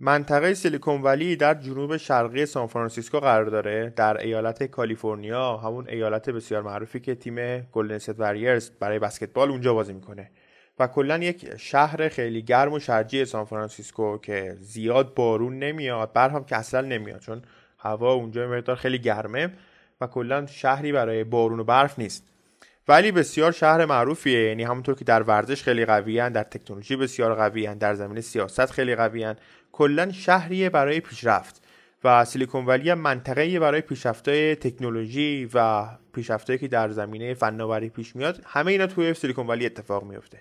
منطقه سیلیکون ولی در جنوب شرقی سانفرانسیسکو قرار داره. در ایالت کالیفرنیا همون ایالت بسیار معروفی که تیم گلدن استیت وریرز برای بسکتبال اونجا بازی می‌کنه. و کلا یک شهر خیلی گرم و شرجی سانفرانسیسکو که زیاد بارون نمیاد برف هم که اصلا نمیاد چون هوا اونجا مقدار خیلی گرمه و کلا شهری برای بارون و برف نیست. ولی بسیار شهر معروفیه. یعنی همونطور که در ورزش خیلی قویان در تکنولوژی بسیار قویان در زمینه سیاست خیلی قویان کلا شهریه برای پیشرفت و سیلیکون ولی هم منطقه برای پیشرفت‌های تکنولوژی و پیشرفتایی که در زمینه فناوری پیش میاد. همه اینا توی سیلیکون ولی اتفاق میفته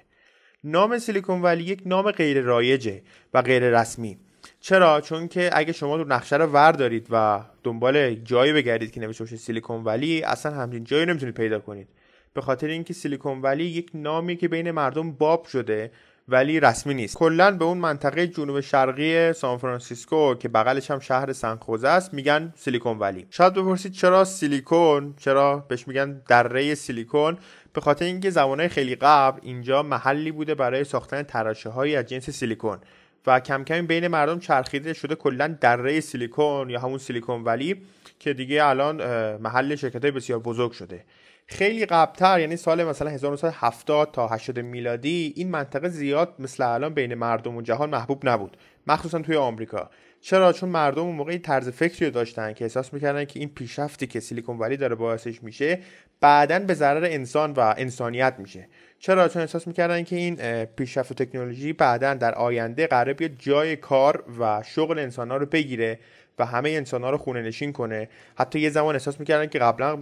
نام سیلیکون ولی یک نام غیر رایجه و غیر رسمی. چرا؟ چون که اگه شما تو نقشه رو ور دارید و دنبال جایی بگردید که نوشته باشه سیلیکون ولی اصلا همچین جایی نمی‌تونید پیدا کنید. به خاطر اینکه سیلیکون ولی یک نامی که بین مردم باب شده ولی رسمی نیست. کلا به اون منطقه جنوب شرقی سانفرانسیسکو که بغلش هم شهر سنخوزه است میگن سیلیکون ولی. شاید بپرسید چرا سیلیکون؟ چرا بهش میگن دره سیلیکون؟ به خاطر اینکه زمانهای خیلی قبل اینجا محلی بوده برای ساختن تراشه های از جنس سیلیکون و کم کم بین مردم چرخیده شده کلا دره سیلیکون یا همون سیلیکون ولی که دیگه الان محل شرکت بسیار بزرگ شده. خیلی قبلتر یعنی سال مثلا 1970 تا 80 میلادی این منطقه زیاد مثل الان بین مردم و جهان محبوب نبود. مخصوصا توی آمریکا. چرا؟ چون مردم اون موقع طرز فکری داشتن که احساس می‌کردن که این پیشرفتی که سیلیکون ولی داره باعثش میشه بعدا به ضرر انسان و انسانیت میشه. چرا؟ چون احساس می‌کردن که این پیشرفت و تکنولوژی بعدا در آینده قرار بیاد جای کار و شغل انسان ها رو بگیره و همه انسان ها رو خونه نشین کنه. حتی یه زمان احساس می‌کردن که قبلا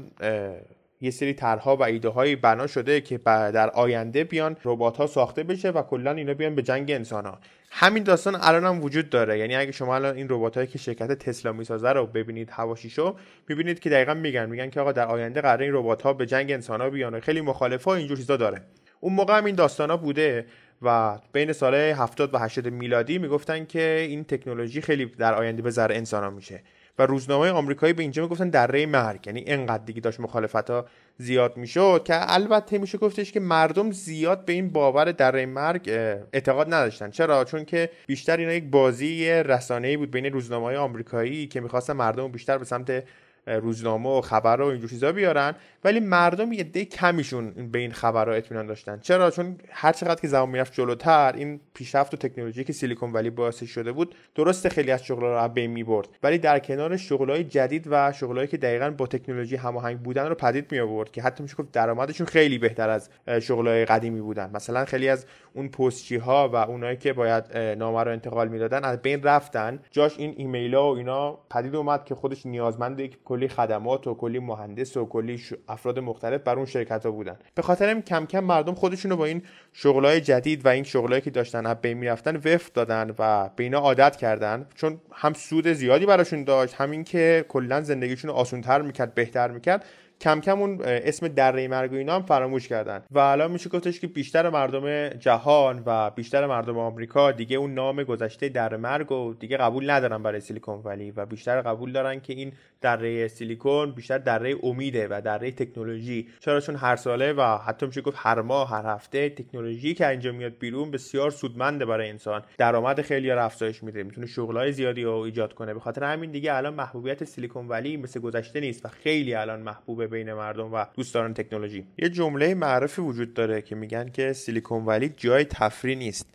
یه سری طرحها و ایده های بنا شده که در آینده بیان ربات ها ساخته بشه و کلا اینا بیان به جنگ انسان ها همین داستان الان هم وجود داره. یعنی اگه شما الان این ربات که شرکت تسلا می‌سازه رو ببینید هواشیشو می‌بینید که دقیقا میگن میگن که آقا در آینده قرار این ربات ها به جنگ انسان ها بیان خیلی مخالفه اینجور چیزا داره. اون موقع هم این داستان ها بوده و بین سال 70 و 80 میلادی می‌گفتن که این تکنولوژی خیلی در آینده به ضرر انسان ها میشه. و روزنامه آمریکایی به اینجا می‌گفتن دره مرگ. یعنی انقدر دیگه داشت مخالفت ها زیاد می‌شد که البته میشه گفتش که مردم زیاد به این باور دره مرگ اعتقاد نداشتن. چرا؟ چون که بیشتر اینا یک بازی رسانه‌ای بود بین روزنامه های آمریکایی که می‌خواستن مردم بیشتر به سمت روزنامه و خبر و اینجور چیزا بیارن ولی مردم یه ده کمیشون به این خبرها اطمینان داشتن. چرا؟ چون هر چقدر که زمان می‌رفت جلوتر این پیشرفت و تکنولوژی که سیلیکون ولی باعث شده بود درست خیلی از شغلها رو بین می‌برد. ولی در کنار شغلهای جدید و شغلهایی که دقیقا با تکنولوژی هماهنگ بودن رو پدید می آورد که حتی میشه گفت درآمدشون خیلی بهتر از شغلهای قدیمی بودن. مثلا خیلی از اون پستچی ها و اونایی که باید نامه رو انتقال می‌دادن از بین رفتن. جاش این ایمیل ها و اینا پدید اومد که خودش نیازمند کلی خدمات و کلی مهندس و کلی افراد مختلف بر اون شرکت ها بودن. به خاطر این کم کم مردم خودشون رو با این شغلای جدید و این شغلایی که داشتن بین می‌رفتن وفق دادن و به اینا عادت کردن. چون هم سود زیادی براشون داشت همین که کلا زندگیشون رو آسونتر می‌کرد بهتر می‌کرد. کم کم اون اسم دره مرگ و اینا هم فراموش کردن. و الان میشه گفتش که بیشتر مردم جهان و بیشتر مردم آمریکا دیگه اون نام گذشته دره مرگ و دیگه قبول ندارن برای سیلیکون ولی و بیشتر قبول دارن که این دره سیلیکون بیشتر دره امیده و دره تکنولوژی. چرا؟ چون هر ساله و حتی میشه گفت هر ماه هر هفته تکنولوژی که اینجا میاد بیرون بسیار سودمنده برای انسان. درآمد خیلی افزایش میده. می‌تونه شغلای زیادی رو ایجاد کنه. به خاطر همین دیگه الان محبوبیت سیلیکون ولی مثل گذشته نیست و خیلی الان محبوب بین مردم و دوستداران تکنولوژی. یه جمله معروفی وجود داره که میگن که سیلیکون ولی جای تفریح نیست.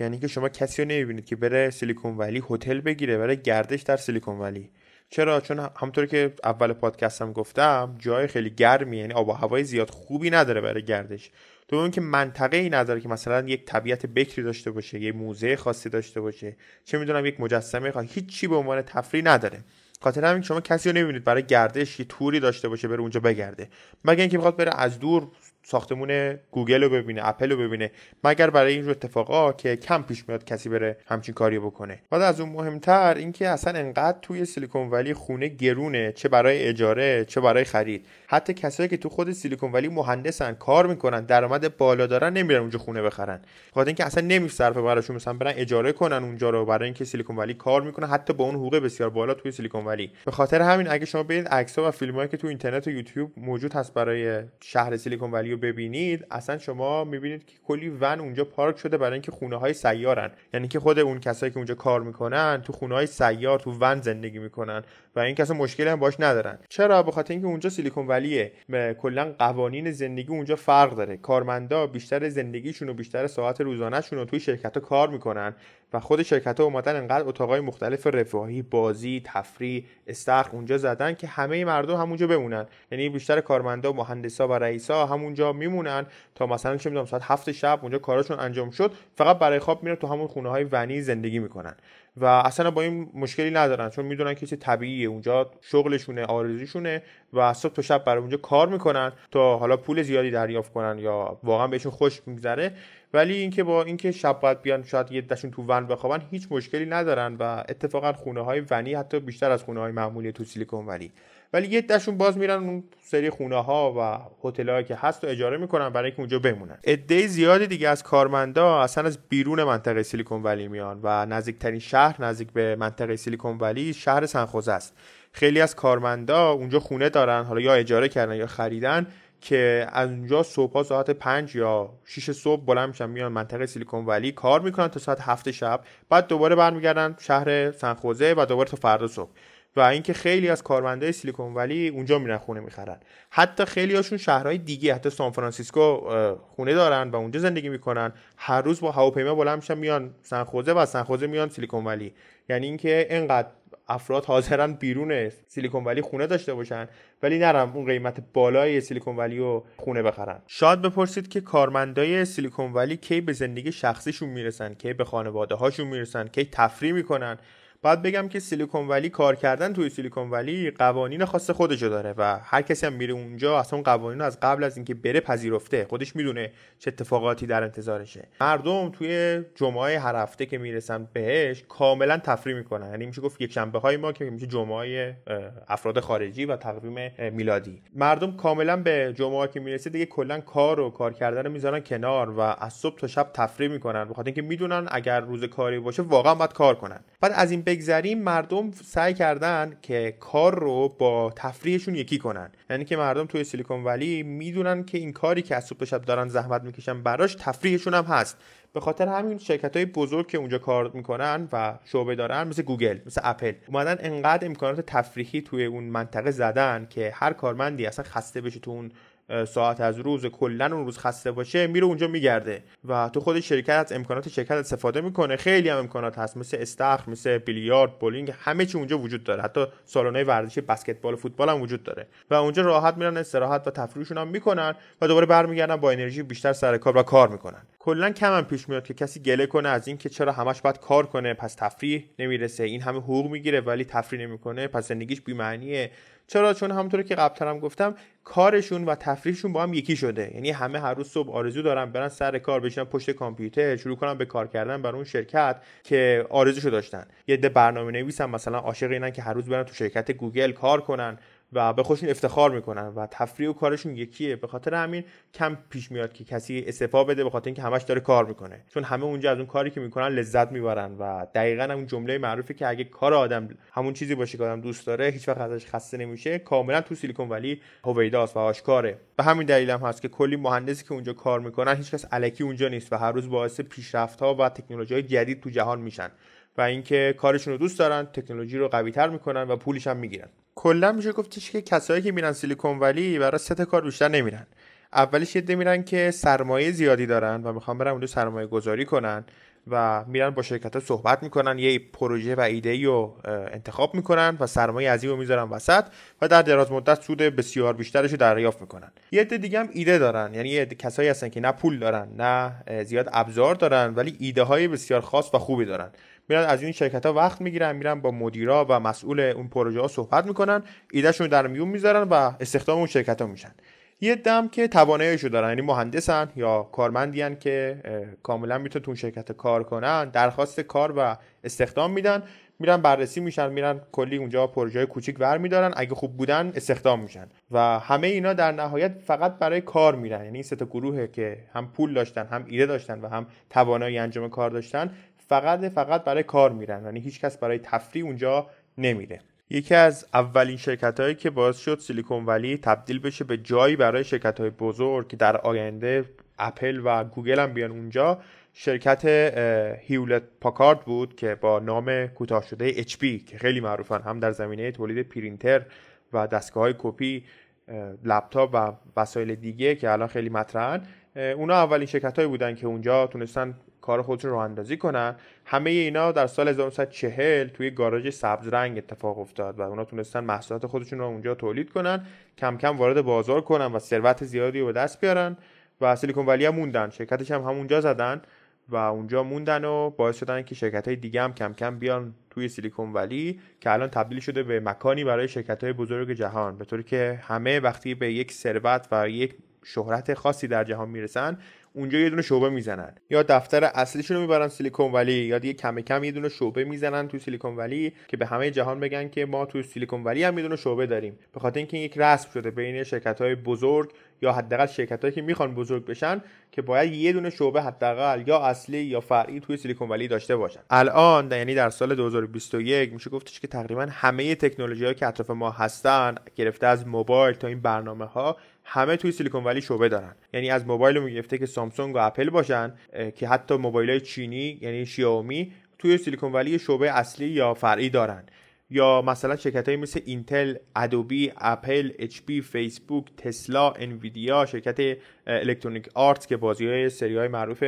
یعنی که شما کسی رو نمی‌بینید که بره سیلیکون ولی هتل بگیره برای گردش در سیلیکون ولی. چرا؟ چون همونطور که اول پادکستم گفتم جای خیلی گرمی یعنی آب و هوای زیاد خوبی نداره برای گردش. تو که منطقه ای نداره که مثلا یک طبیعت بکری داشته باشه یه موزه خاصی داشته باشه چه می‌دونم یک مجسمه خاصی هیچی به عنوان تفریح نداره. خاطر همین شما کسی رو نمی‌بینید. برای گردش یه توری داشته باشه بره اونجا بگرده. مگه اینکه می‌خواد بره از دور ساختمون گوگل رو ببینه اپل رو ببینه مگر برای این اتفاقا که کم پیش میاد کسی بره همچین کاری بکنه. بعد از اون مهمتر اینکه اصلا انقدر توی سیلیکون ولی خونه گرونه چه برای اجاره چه برای خرید. حتی کسایی که تو خود سیلیکون ولی مهندسن کار می‌کنن درآمد بالا دارن نمیرن اونجا خونه بخرن. خاطر اینکه اصلا نمیصرفه براشون مثلا برن اجاره کنن اونجا رو برای اینکه سیلیکون ولی کار می‌کنه حتی با اون حقوق بسیار بالا توی سیلیکون ولی. به خاطر همین اگه شما ببینید عکس‌ها و فیلمایی که تو اینترنت و یوتیوب موجود هست برای شهر سیلیکون ولی رو ببینید اصلا شما می‌بینید که کلی ون اونجا پارک شده برای اینکه خونه های سیارن. یعنی که خود اون کسایی که اونجا کار می‌کنن تو خونه های سیار تو ون زندگی می‌کنن. و این کسا مشکلی هم باش ندارن. چرا؟ به خاطر اینکه اونجا سیلیکون ولیه. کلا قوانین زندگی اونجا فرق داره. کارمندا بیشتر زندگیشون و بیشتر ساعت روزانهشون رو توی شرکت ها کار می‌کنن و خود شرکت ها اومدن انقدر اتاقای مختلف رفاهی بازی تفریح استخر اونجا زدن که همه مردم همونجا بمونن. یعنی بیشتر کارمندا مهندسا و رئیسا همونجا میمونن تا مثلا چه می‌دونم ساعت هفت شب اونجا کاراشون انجام شد فقط برای خواب میرن تو همون خونه های ونی زندگی می‌کنن. و اصلا با این مشکلی ندارن چون می‌دونن که چیز طبیعیه اونجا شغلشونه آرزوشونه و صبح تا شب برای اونجا کار می‌کنن تا حالا پول زیادی دریافت کنن یا واقعا بهشون خوش میگذره. ولی اینکه با اینکه شب باید بیان شاید یه دشون تو ون بخوابن هیچ مشکلی ندارن و اتفاقا خونه های ونی حتی بیشتر از خونه های معمولی تو سیلیکون ولی ولی یه دشون باز میرن اون سری خونه ها و هتل که هست و اجاره می‌کنن برای اینکه اونجا بمونن. عده زیادی دیگه از کارمندا اصلا از بیرون منطقه سیلیکون ولی میان و نزدیکترین شهر نزدیک به منطقه سیلیکون ولی شهر سنخوزه است. خیلی از کارمندا اونجا خونه دارن حالا یا اجاره کردن یا خریدن که از اونجا صبح ساعت 5 یا 6 صبح بلند میشن میان منطقه سیلیکون ولی کار می‌کنن تا ساعت 7 شب. بعد دوباره برمیگردن شهر سنخوزه و دوباره تا فردا صبح. و اینکه خیلی از کارمندای سیلیکون ولی اونجا میرن خونه می‌خرن. حتی خیلی هاشون شهرهای دیگه حتی سان فرانسیسکو خونه دارن و اونجا زندگی می‌کنن. هر روز با هواپیما بلند میشن میان سنخوزه و سنخوزه میان سیلیکون ولی. یعنی اینکه اینقدر افراد حاضرن بیرون سیلیکون ولی خونه داشته باشن ولی نرم اون قیمت بالای سیلیکون ولی رو خونه بخرن. شاید بپرسید که کارمندای سیلیکون ولی کی به زندگی شخصیشون می‌رسن کی به خانواده هاشون می‌رسن کی تفریح می‌کنن. باید بگم که سیلیکون ولی کار کردن توی سیلیکون ولی قوانین خاص خودشو داره و هر کسی هم میره اونجا اصلا قوانین از قبل از اینکه بره پذیرفته. خودش می‌دونه چه اتفاقاتی در انتظارشه. مردم توی جمعه هر هفته که می‌رسن بهش کاملا تفریح می‌کنن. یعنی میشه گفت یک شنبه های ما که میشه جمعه افراد خارجی و تقویم میلادی. مردم کاملا به جمعه که می‌رسه دیگه کلا کار و کار کردن رو می‌ذارن کنار و از صبح تا شب تفریح می‌کنن. بخاطر اینکه می‌دونن اگر روز کاری باشه واقعا باید کار کنن. بعد از این بگذریم مردم سعی کردن که کار رو با تفریحشون یکی کنن. یعنی که مردم توی سیلیکون ولی می‌دونن که این کاری که از صبح شب دارن زحمت می‌کشن براش تفریحشون هم هست. به خاطر همین شرکت های بزرگ که اونجا کار می‌کنن و شعبه دارن مثل گوگل مثل اپل اومدن انقدر امکانات تفریحی توی اون منطقه زدن که هر کارمندی اصلا خسته بشه تو اون ساعت از روز کلا اون روز خسته باشه میره اونجا میگرده. و تو خود شرکت از امکانات شرکت استفاده می‌کنه. خیلی هم امکانات هست مثل استخر مثل بیلیارد بولینگ همه چی اونجا وجود داره. حتی سالن‌های ورزشی بسکتبال و فوتبال هم وجود داره. و اونجا راحت میرن استراحت و تفریحشون هم می‌کنن و دوباره برمیگردن با انرژی بیشتر سر کار و کار می‌کنن. کلا کم هم پیش میاد که کسی گله کنه از اینکه چرا همش باید کار کنه پس تفریح نمی‌رسه. این همه حقوق می‌گیره ولی تفریح نمی‌کنه پس زندگیش بی‌معنیه. چرا؟ چون همونطور که قبلترم گفتم کارشون و تفریحشون با هم یکی شده. یعنی همه هر روز صبح آرزو دارن برن سر کار بشینن پشت کامپیوتر شروع کنن به کار کردن برای اون شرکت که آرزوشو داشتن. یه عده برنامه نویسن مثلا عاشق اینن که هر روز برن تو شرکت گوگل کار کنن. و به خودشون افتخار می‌کنن و تفریح و کارشون یکیه. به خاطر همین کم پیش میاد که کسی استعفا بده به خاطر اینکه همش داره کار می‌کنه. چون همه اونجا از اون کاری که می‌کنن لذت می‌برن و دقیقا اون جمله معروفی که اگه کار آدم همون چیزی باشه که آدم دوست داره هیچ وقت ازش خسته نمیشه کاملا تو سیلیکون ولی هویداست و آشکاره. به همین دلیل هم هست که کلی مهندسی که اونجا کار می‌کنن هیچکس الکی اونجا نیست و هر روز باعث پیشرفت ها و تکنولوژی جدید تو جهان میشن. و اینکه کارشون رو دوست دارن تکنولوژی رو قوی تر می‌کنن و پولش هم می‌گیرن. کلا میشه گفتش که کسایی که میرن سیلیکون ولی برای سه کار بیشتر نمیرن. اولش یه میرن که سرمایه زیادی دارن و می‌خوان برن اونجا سرمایه گذاری کنن و میرن با شرکت ها صحبت می‌کنن یه پروژه و ایده ای رو انتخاب می‌کنن و سرمایه عظیم رو می‌ذارن وسط و در دراز مدت سود بسیار بیشترش رو دریافت می‌کنن. یه عده دیگه هم ایده دارن. یعنی یه کسایی هستن که نه پول دارن نه زیاد ابزار دارن ولی ایده های بسیار خاص و خوبی دارن. میرن از این شرکت ها وقت می‌گیرن میرن با مدیرا و مسئول اون پروژه ها صحبت می‌کنن ایدهشون در میون می‌ذارن و استخدام اون شرکت ها میشن. یه دم که تواناییشو دارن یعنی مهندسن یا کارمندیان که کاملا می‌تونن تو شرکت کار کنن درخواست کار و استخدام میدن میرن بررسی میشن میرن کلی اونجا پروژه کوچیک ور میدارن اگه خوب بودن استخدام میشن. و همه اینا در نهایت فقط برای کار میرن یعنی این سه تا گروهه که هم پول داشتن هم ایده داشتن و هم توانایی انجام کار داشتن فقط فقط برای کار میرن. یعنی هیچ کس برای تفریح اونجا نمیره. یکی از اولین شرکت هایی که باعث شد سیلیکون ولی تبدیل بشه به جایی برای شرکت های بزرگ که در آینده اپل و گوگل هم بیان اونجا شرکت هیولت پاکارد بود که با نام کوتاه شده HP که خیلی معروفن. هم در زمینه تولید پرینتر و دستگاه های کپی لپتاپ و وسایل دیگه که الان خیلی مطرحن. اونا اولین شرکت هایی بودن که اونجا تونستن کار خودشون رو اندازی کنن. همه اینا در سال 1940 توی گاراژ سبز رنگ اتفاق افتاد و اونا تونستن محصولات خودشون رو اونجا تولید کنن کم کم وارد بازار کنن و ثروت زیادی رو به دست بیارن و سیلیکون ولی هم موندن. شرکتش هم همونجا زدن و اونجا موندن و باعث شدن که شرکت های دیگه هم کم کم بیان توی سیلیکون ولی که الان تبدیل شده به مکانی برای شرکت های بزرگ جهان. به طوری که همه وقتی به یک ثروت و یک شهرت خاصی در جهان می‌رسن اونجا یه دونه شعبه می‌زنن. یا دفتر اصلیشون رو می‌برن سیلیکون ولی یا دیگه کم کم یه دونه شعبه می‌زنن تو سیلیکون ولی که به همه جهان بگن که ما تو سیلیکون ولی هم یه دونه شعبه داریم. به خاطر اینکه یک رسم شده بین شرکت های بزرگ یا حداقل شرکت هایی که می‌خوان بزرگ بشن که باید یه دونه شعبه حداقل یا اصلی یا فرعی توی سیلیکون ولی داشته باشن. الان یعنی در سال 2021 میشه گفتش که تقریبا همه تکنولوژی که اطراف ما هستن گرفته از موبایل تا این برنامه ها همه توی سیلیکون ولی شعبه دارن. یعنی از موبایل گرفته که سامسونگ و اپل باشن که حتی موبایل های چینی یعنی شیائومی توی سیلیکون ولی شعبه اصلی یا فرعی دارن. یا مثلا شرکت های مثل اینتل، ادوبی، اپل، اچ پی، فیسبوک، تسلا، انویدیا، شرکت الکترونیک آرت که بازی های سری های معروف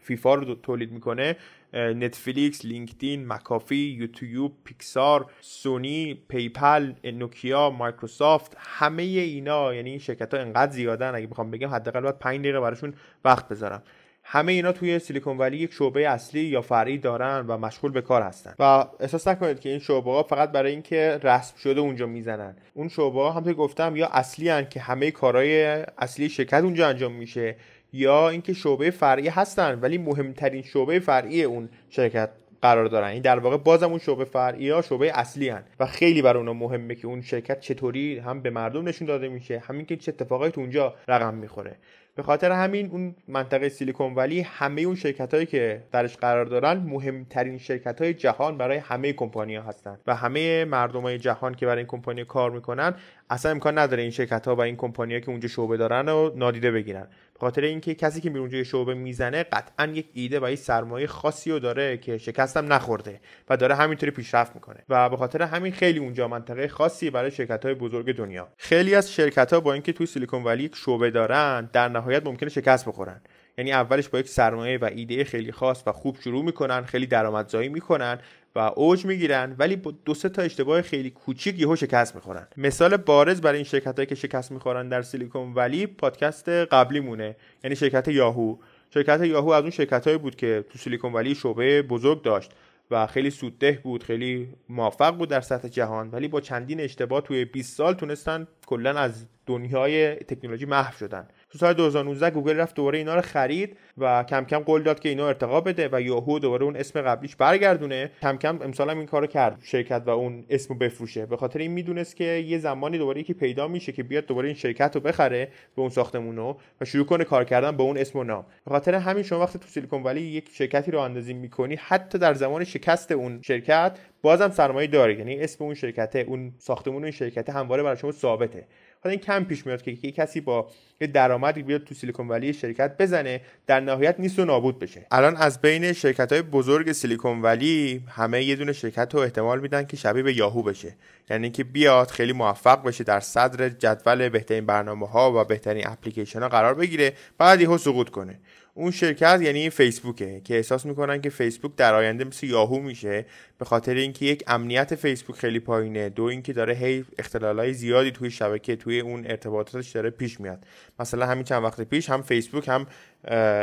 فیفا رو تولید می‌کنه نتفلیکس، لینکدین، مکافی، یوتیوب، پیکسار، سونی، پیپل، نوکیا، مایکروسافت همه اینا یعنی این شرکت ها انقدر زیادن اگه بخوام بگم حداقل باید 5 دقیقه براشون وقت بذارم. همه اینا توی سیلیکون ولی یک شعبه اصلی یا فرعی دارن و مشغول به کار هستن. و احساس نکنید که این شعبه ها فقط برای اینکه رسم شده اونجا می‌زنن. اون شعبه ها همونطور گفتم یا اصلی هن که همه کارهای اصلی شرکت اونجا انجام میشه یا اینکه شعبه فرعی هستن ولی مهمترین شعبه فرعی اون شرکت قرار دارن. این در واقع بازم اون شعبه فرعی ها شعبه اصلی هن. و خیلی برای اونا مهمه که اون شرکت چطوری هم به مردم نشون داده میشه همین که چه اتفاقایی تو اونجا رقم می‌خوره. به خاطر همین اون منطقه سیلیکون ولی همه اون شرکت هایی که درش قرار دارن مهمترین شرکت های جهان برای همه کمپانی ها هستن. و همه مردم های جهان که برای این کمپانی کار می‌کنن اصلا امکان نداره این شرکت ها و این کمپانی ها که اونجا شعبه دارن و نادیده بگیرن. خاطر اینکه کسی که میره اونجا شعبه می‌زنه قطعا یک ایده و یک سرمایه خاصی رو داره که شکستم نخورده و داره همینطوری پیشرفت می‌کنه. و به خاطر همین خیلی اونجا منطقه خاصی برای شرکت های بزرگ دنیا. خیلی از شرکت ها با اینکه توی سیلیکون ولی یک شعبه دارن در نهایت ممکنه شکست بخورن. یعنی اولش با یک سرمایه و ایده خیلی خاص و خوب شروع می‌کنن خیلی درآمدزایی می‌کنن و اوج می‌گیرن ولی با دو سه تا اشتباه خیلی کوچیک یهو شکست می‌خورن. مثال بارز برای این شرکت هایی که شکست می‌خورن در سیلیکون ولی پادکست قبلی مونه یعنی شرکت یاهو. شرکت یاهو از اون شرکت هایی بود که تو سیلیکون ولی شعبه بزرگ داشت و خیلی سودده بود خیلی موفق بود در سطح جهان ولی با چندین اشتباه توی 20 سال تونستن کلا از دنیای تکنولوژی محو شدن. تو سال 2019 گوگل رفت دوباره اینا رو خرید و کم کم قول داد که اینا ارتقا بده و یاهو دوباره اون اسم قبلیش برگردونه. کم کم امسال هم این کارو کرد شرکت و اون اسمو بفروشه. به خاطر این می‌دونست که یه زمانی دوباره یکی پیدا میشه که بیاد دوباره این شرکت رو بخره به اون ساختمون رو و شروع کنه کار کردن به اون اسم و نام. به خاطر همین شما وقتی تو سیلیکون ولی یک شرکتی رو اندازی می‌کنی حتی در زمان شکست اون شرکت بازم سرمایه داره یعنی اسم اون شرکت اون ساختمون اون شرکت همواره برای شما ثابته. حالا این کم پیش میاد که یه کسی با یه درآمدی بیاد تو سیلیکون ولی شرکت بزنه در نهایت نیست و نابود بشه. الان از بین شرکت های بزرگ سیلیکون ولی همه یه دونه شرکت رو احتمال میدن که شبیه به یاهو بشه. یعنی که بیاد خیلی موفق بشه در صدر جدول بهترین برنامه ها و بهترین اپلیکیشن ها قرار بگیره بعد یهو سقوط کنه. اون شرکت یعنی فیسبوکه که احساس می‌کنن که فیسبوک در آینده مثل یاهو میشه به خاطر اینکه یک امنیت فیسبوک خیلی پایینه دو اینکه داره هی اختلالای زیادی توی شبکه توی اون ارتباطاتش داره پیش میاد. مثلا همین چند وقت پیش هم فیسبوک هم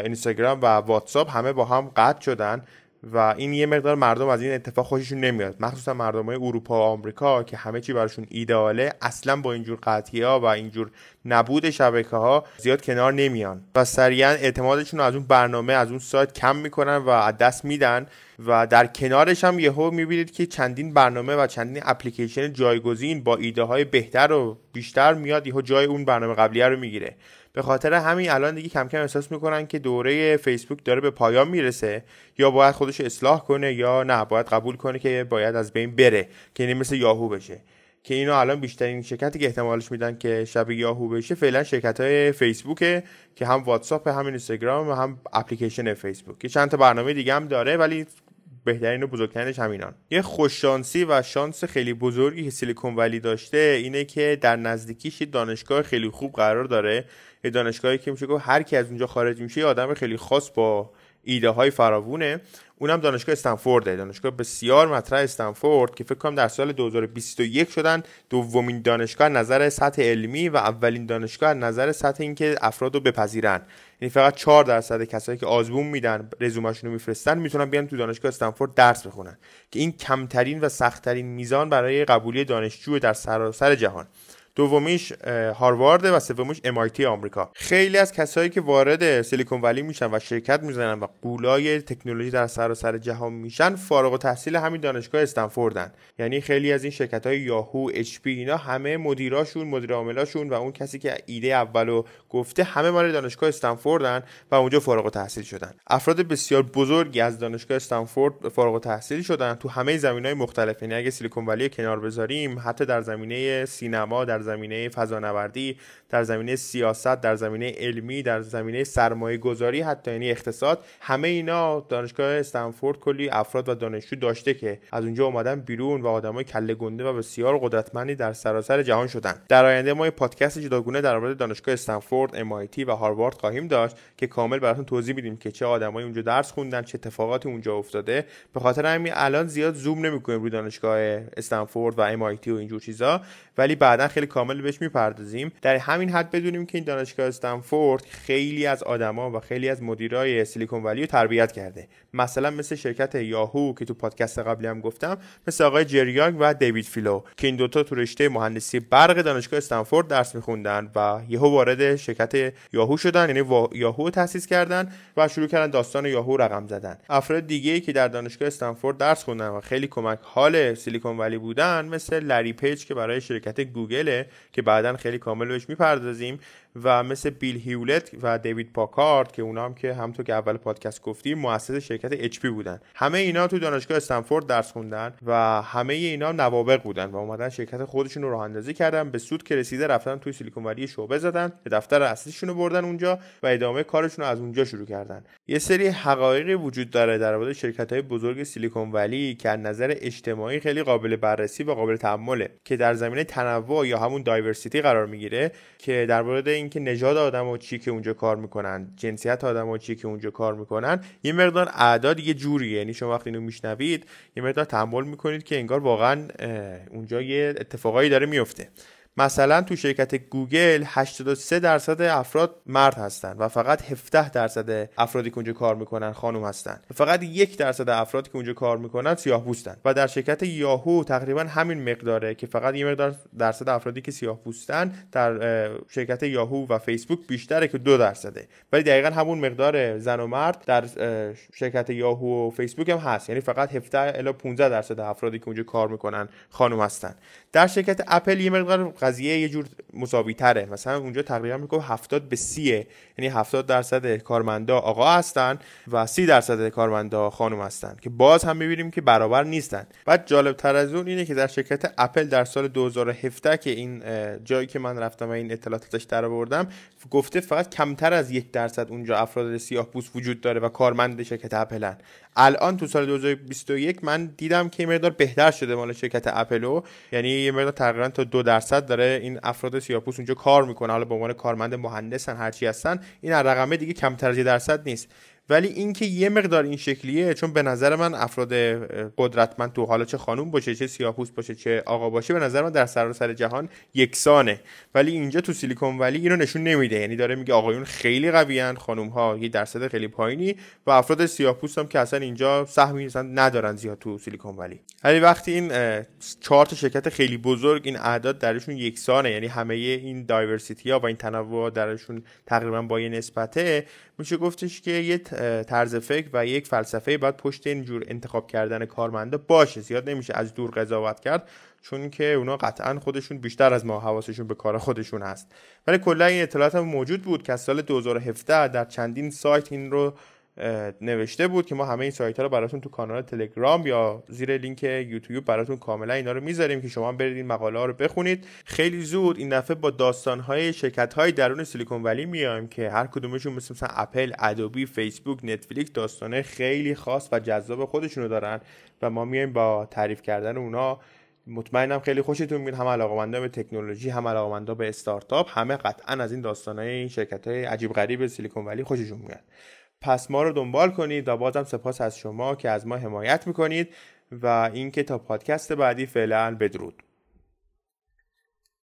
اینستاگرام و واتساپ همه با هم قطع شدن. و این یه مقدار مردم از این اتفاق خوششون نمیاد. مخصوصا مردم های اروپا و آمریکا که همه چی براشون ایداله اصلا با اینجور قطعی ها و اینجور نبود شبکه ها زیاد کنار نمیان. و سریعا اعتمادشون از اون برنامه از اون سایت کم می‌کنن و از دست میدن. و در کنارش هم یهو می‌بینید که چندین برنامه و چندین اپلیکیشن جایگزین با ایده های بهتر و بیشتر میاد یهو جای اون برنامه قبلیه رو می‌گیره. به خاطر همین الان دیگه کم کم احساس می‌کنن که دوره فیسبوک داره به پایان می‌رسه یا باید خودش اصلاح کنه یا نه باید قبول کنه که باید از بین بره که این مثل یاهو بشه. که اینو الان بیشترین شرکتی که احتمالش میدن که شبیه یاهو بشه فعلا شرکت های فیسبوکه که هم واتساپ هم اینستاگرام و هم اپلیکیشن فیسبوک. که چند تا برنامه دیگه هم داره ولی بهترین و بزرگترینش همینان. یه خوششانسی و شانس خیلی بزرگی که سیلیکون ولی داشته اینه که در نزدیکیش یه دانشگاه خیلی خوب قرار داره. یه دانشگاهی که میشه گفت هر کی از اونجا خارج میشه یه آدم خیلی خاص با ایده های فراوونه. اونم دانشگاه استنفورده. دانشگاه بسیار مطرح استنفورد که فکر کنم در سال 2021 شدن دومین دانشگاه نظر سطح علمی و اولین دانشگاه نظر سطح اینکه افراد رو بپذیرن. یعنی فقط 4 درصد کسایی که آزمون میدن رزومشون رو میفرستن می‌تونن بیان تو دانشگاه استنفورد درس بخونن. که این کمترین و سختترین میزان برای قبولی دانشجو در سراسر جهان. دومیش هاروارد و سومیش MIT آمریکا. خیلی از کسایی که وارد سیلیکون ولی میشن و شرکت می‌زنن و قولای تکنولوژی در سراسر جهان میشن فارغ التحصیل همین دانشگاه استنفوردن. یعنی خیلی از این شرکت های یاهو اچ پی اینا همه مدیراشون مدیر عاملاشون و اون کسی که ایده اولو گفته همه مال دانشگاه استنفوردن و اونجا فارغ التحصیل شدن. افراد بسیار بزرگی از دانشگاه استنفورد فارغ التحصیل شدن تو همه زمینهای مختلف. یعنی اگه سیلیکون ولی کنار بذاریم حتی در زمینه سینما در زمینه فضانوردی در زمینه سیاست در زمینه علمی در زمینه سرمایه گذاری حتی یعنی اقتصاد همه اینا دانشگاه استنفورد کلی افراد و دانشجو داشته که از اونجا اومدن بیرون و آدمای کله گنده و بسیار قدرتمندی در سراسر جهان شدن. در آینده ما یه پادکست جداگونه در مورد دانشگاه استنفورد MIT و هاروارد خواهیم داشت که کامل براتون توضیح میدیم که چه آدمایی اونجا درس خوندن چه اتفاقاتی اونجا افتاده. به خاطر همین الان زیاد زوم نمی‌کنیم روی دانشگاه استنفورد و MIT و اینجور چیزا ولی بعدا خیلی کامل بهش می‌پردازیم. در همین حد بدونیم که این دانشگاه استنفورد خیلی از آدما و خیلی از مدیرای سیلیکون ولی تربیت کرده. مثلا مثل شرکت یاهو که تو پادکست قبلی هم گفتم مثل آقای جری یانگ و دیوید فیلو که این دوتا تو رشته مهندسی برق دانشگاه استنفورد درس میخوندن و یهو وارد شرکت یاهو شدن یعنی یاهو تاسیس کردن و شروع کردن داستان یاهو رقم زدن. افراد دیگه که در دانشگاه استنفورد درس خوندن و خیلی کمک حال سیلیکون ولی بودن مثل لری پیج که برای شرکت گوگل که بعدا خیلی کامل بهش می‌پردازیم. و مثل بیل هیولت و دیوید پاکارد که اونا هم که همونطور که اول پادکست گفتیم مؤسس شرکت HP بودن. همه اینا تو دانشگاه استنفورد درس خوندن و همه اینا نوابغ بودن و اومدن شرکت خودشون رو راه اندازی کردن به سود که رسیده رفتن توی سیلیکون ولی شعبه زدن به دفتر اصلیشون رو بردن اونجا و ادامه کارشون رو از اونجا شروع کردن. یه سری حقایقی وجود داره در مورد شرکت های بزرگ سیلیکون ولی که از نظر اجتماعی خیلی قابل بررسی و قابل تأمله که در زمینه تنوع یا همون diversity قرار می‌گیره که در مورد اینکه نژاد آدم و چی که اونجا کار می‌کنن جنسیت آدم و چی که اونجا کار می‌کنن یه مقدار اعداد یه جوریه. یعنی شما وقتی اینو میشنوید یه مقدار تحمل می‌کنید که انگار واقعا اونجا یه اتفاقایی داره میفته مثلا تو شرکت گوگل 83 درصد افراد مرد هستن و فقط 17 درصد افرادی که اونجا کار می‌کنن خانم هستن. فقط یک درصد افرادی که اونجا کار می‌کنن سیاه پوستن و در شرکت یاهو تقریبا همین مقداره که فقط یه مقدار درصد افرادی که سیاه پوستن در شرکت یاهو و فیسبوک بیشتره که دو درصده ولی دقیقا همون مقدار زن و مرد در شرکت یاهو و فیسبوک هم هست. یعنی فقط 17 الی 15 درصد افرادی که اونجا کار می‌کنن خانم هستن. در شرکت اپل یه مقدار قضیه یه جور مساوی تره. مثلا اونجا تقریبا میگه 70 به 30 یعنی 70 درصد کارمندا آقا هستن و 30 درصد کارمندا خانم هستن که باز هم می‌بینیم که برابر نیستن. بعد جالب تر از اون اینه که در شرکت اپل در سال 2017 که این جایی که من رفتم و این اطلاعات ازش در آوردم گفته فقط کمتر از یک درصد اونجا افراد سیاه پوست وجود داره و کارمند شرکت اپلن. الان تو سال 2021 من دیدم که مقدار بهتر شده مال شرکت اپلو. یعنی یه مقدار تقریبا تا دو درصد داره این افراد سیاپوس اونجا کار می‌کنه. حالا به عنوان کارمند مهندسن هرچی هستن این رقمه دیگه کمتر از درصد نیست. ولی اینکه یه مقدار این شکلیه چون به نظر من افراد قدرتمند تو حالا چه خانوم باشه چه سیاه‌پوست باشه چه آقا باشه به نظر من در سراسر جهان یکسانه. ولی اینجا تو سیلیکون ولی اینو نشون نمیده. یعنی داره میگه آقایون خیلی قویان خانم ها یه درصد خیلی پایینی و افراد سیاه‌پوست هم که اصلا اینجا سهمی ندارن زیاد تو سیلیکون ولی. ولی وقتی این چهار تا شرکت خیلی بزرگ این اعداد درشون یکسانه. یعنی همه این دایورسیتی ها و این تنوع درشون تقریبا با یه نسبته میشه گفتش که یه طرز فکر و یک فلسفه باید پشت این جور انتخاب کردن کارمنده باشه. زیاد نمیشه از دور قضاوت کرد چون که اونا قطعا خودشون بیشتر از ما حواسشون به کار خودشون هست. ولی کلا این اطلاعات هم موجود بود که از سال 2017 در چندین سایت این رو نوشته بود که ما همه این سایت ها رو براتون تو کانال تلگرام یا زیر لینک یوتیوب براتون کاملا اینا رو می‌ذاریم که شما برید این مقاله ها رو بخونید. خیلی زود این دفعه با داستان های شرکت های درون سیلیکون ولی میایم که هر کدومشون مثل مثلا اپل، ادوبی، فیسبوک، نتفلیکس داستانه خیلی خاص و جذاب خودشونو دارن و ما میایم با تعریف کردن اونا. مطمئنم خیلی خوشتون میاد هم علاقمندا به تکنولوژی هم علاقمندا به استارتاپ همه قطعا از این داستانهای این شرکت های عجیب غریب سیلیکون ولی خوششون میاد پس ما رو دنبال کنید و بازم سپاس از شما که از ما حمایت می‌کنید و اینکه تا پادکست بعدی فعلا بدرود.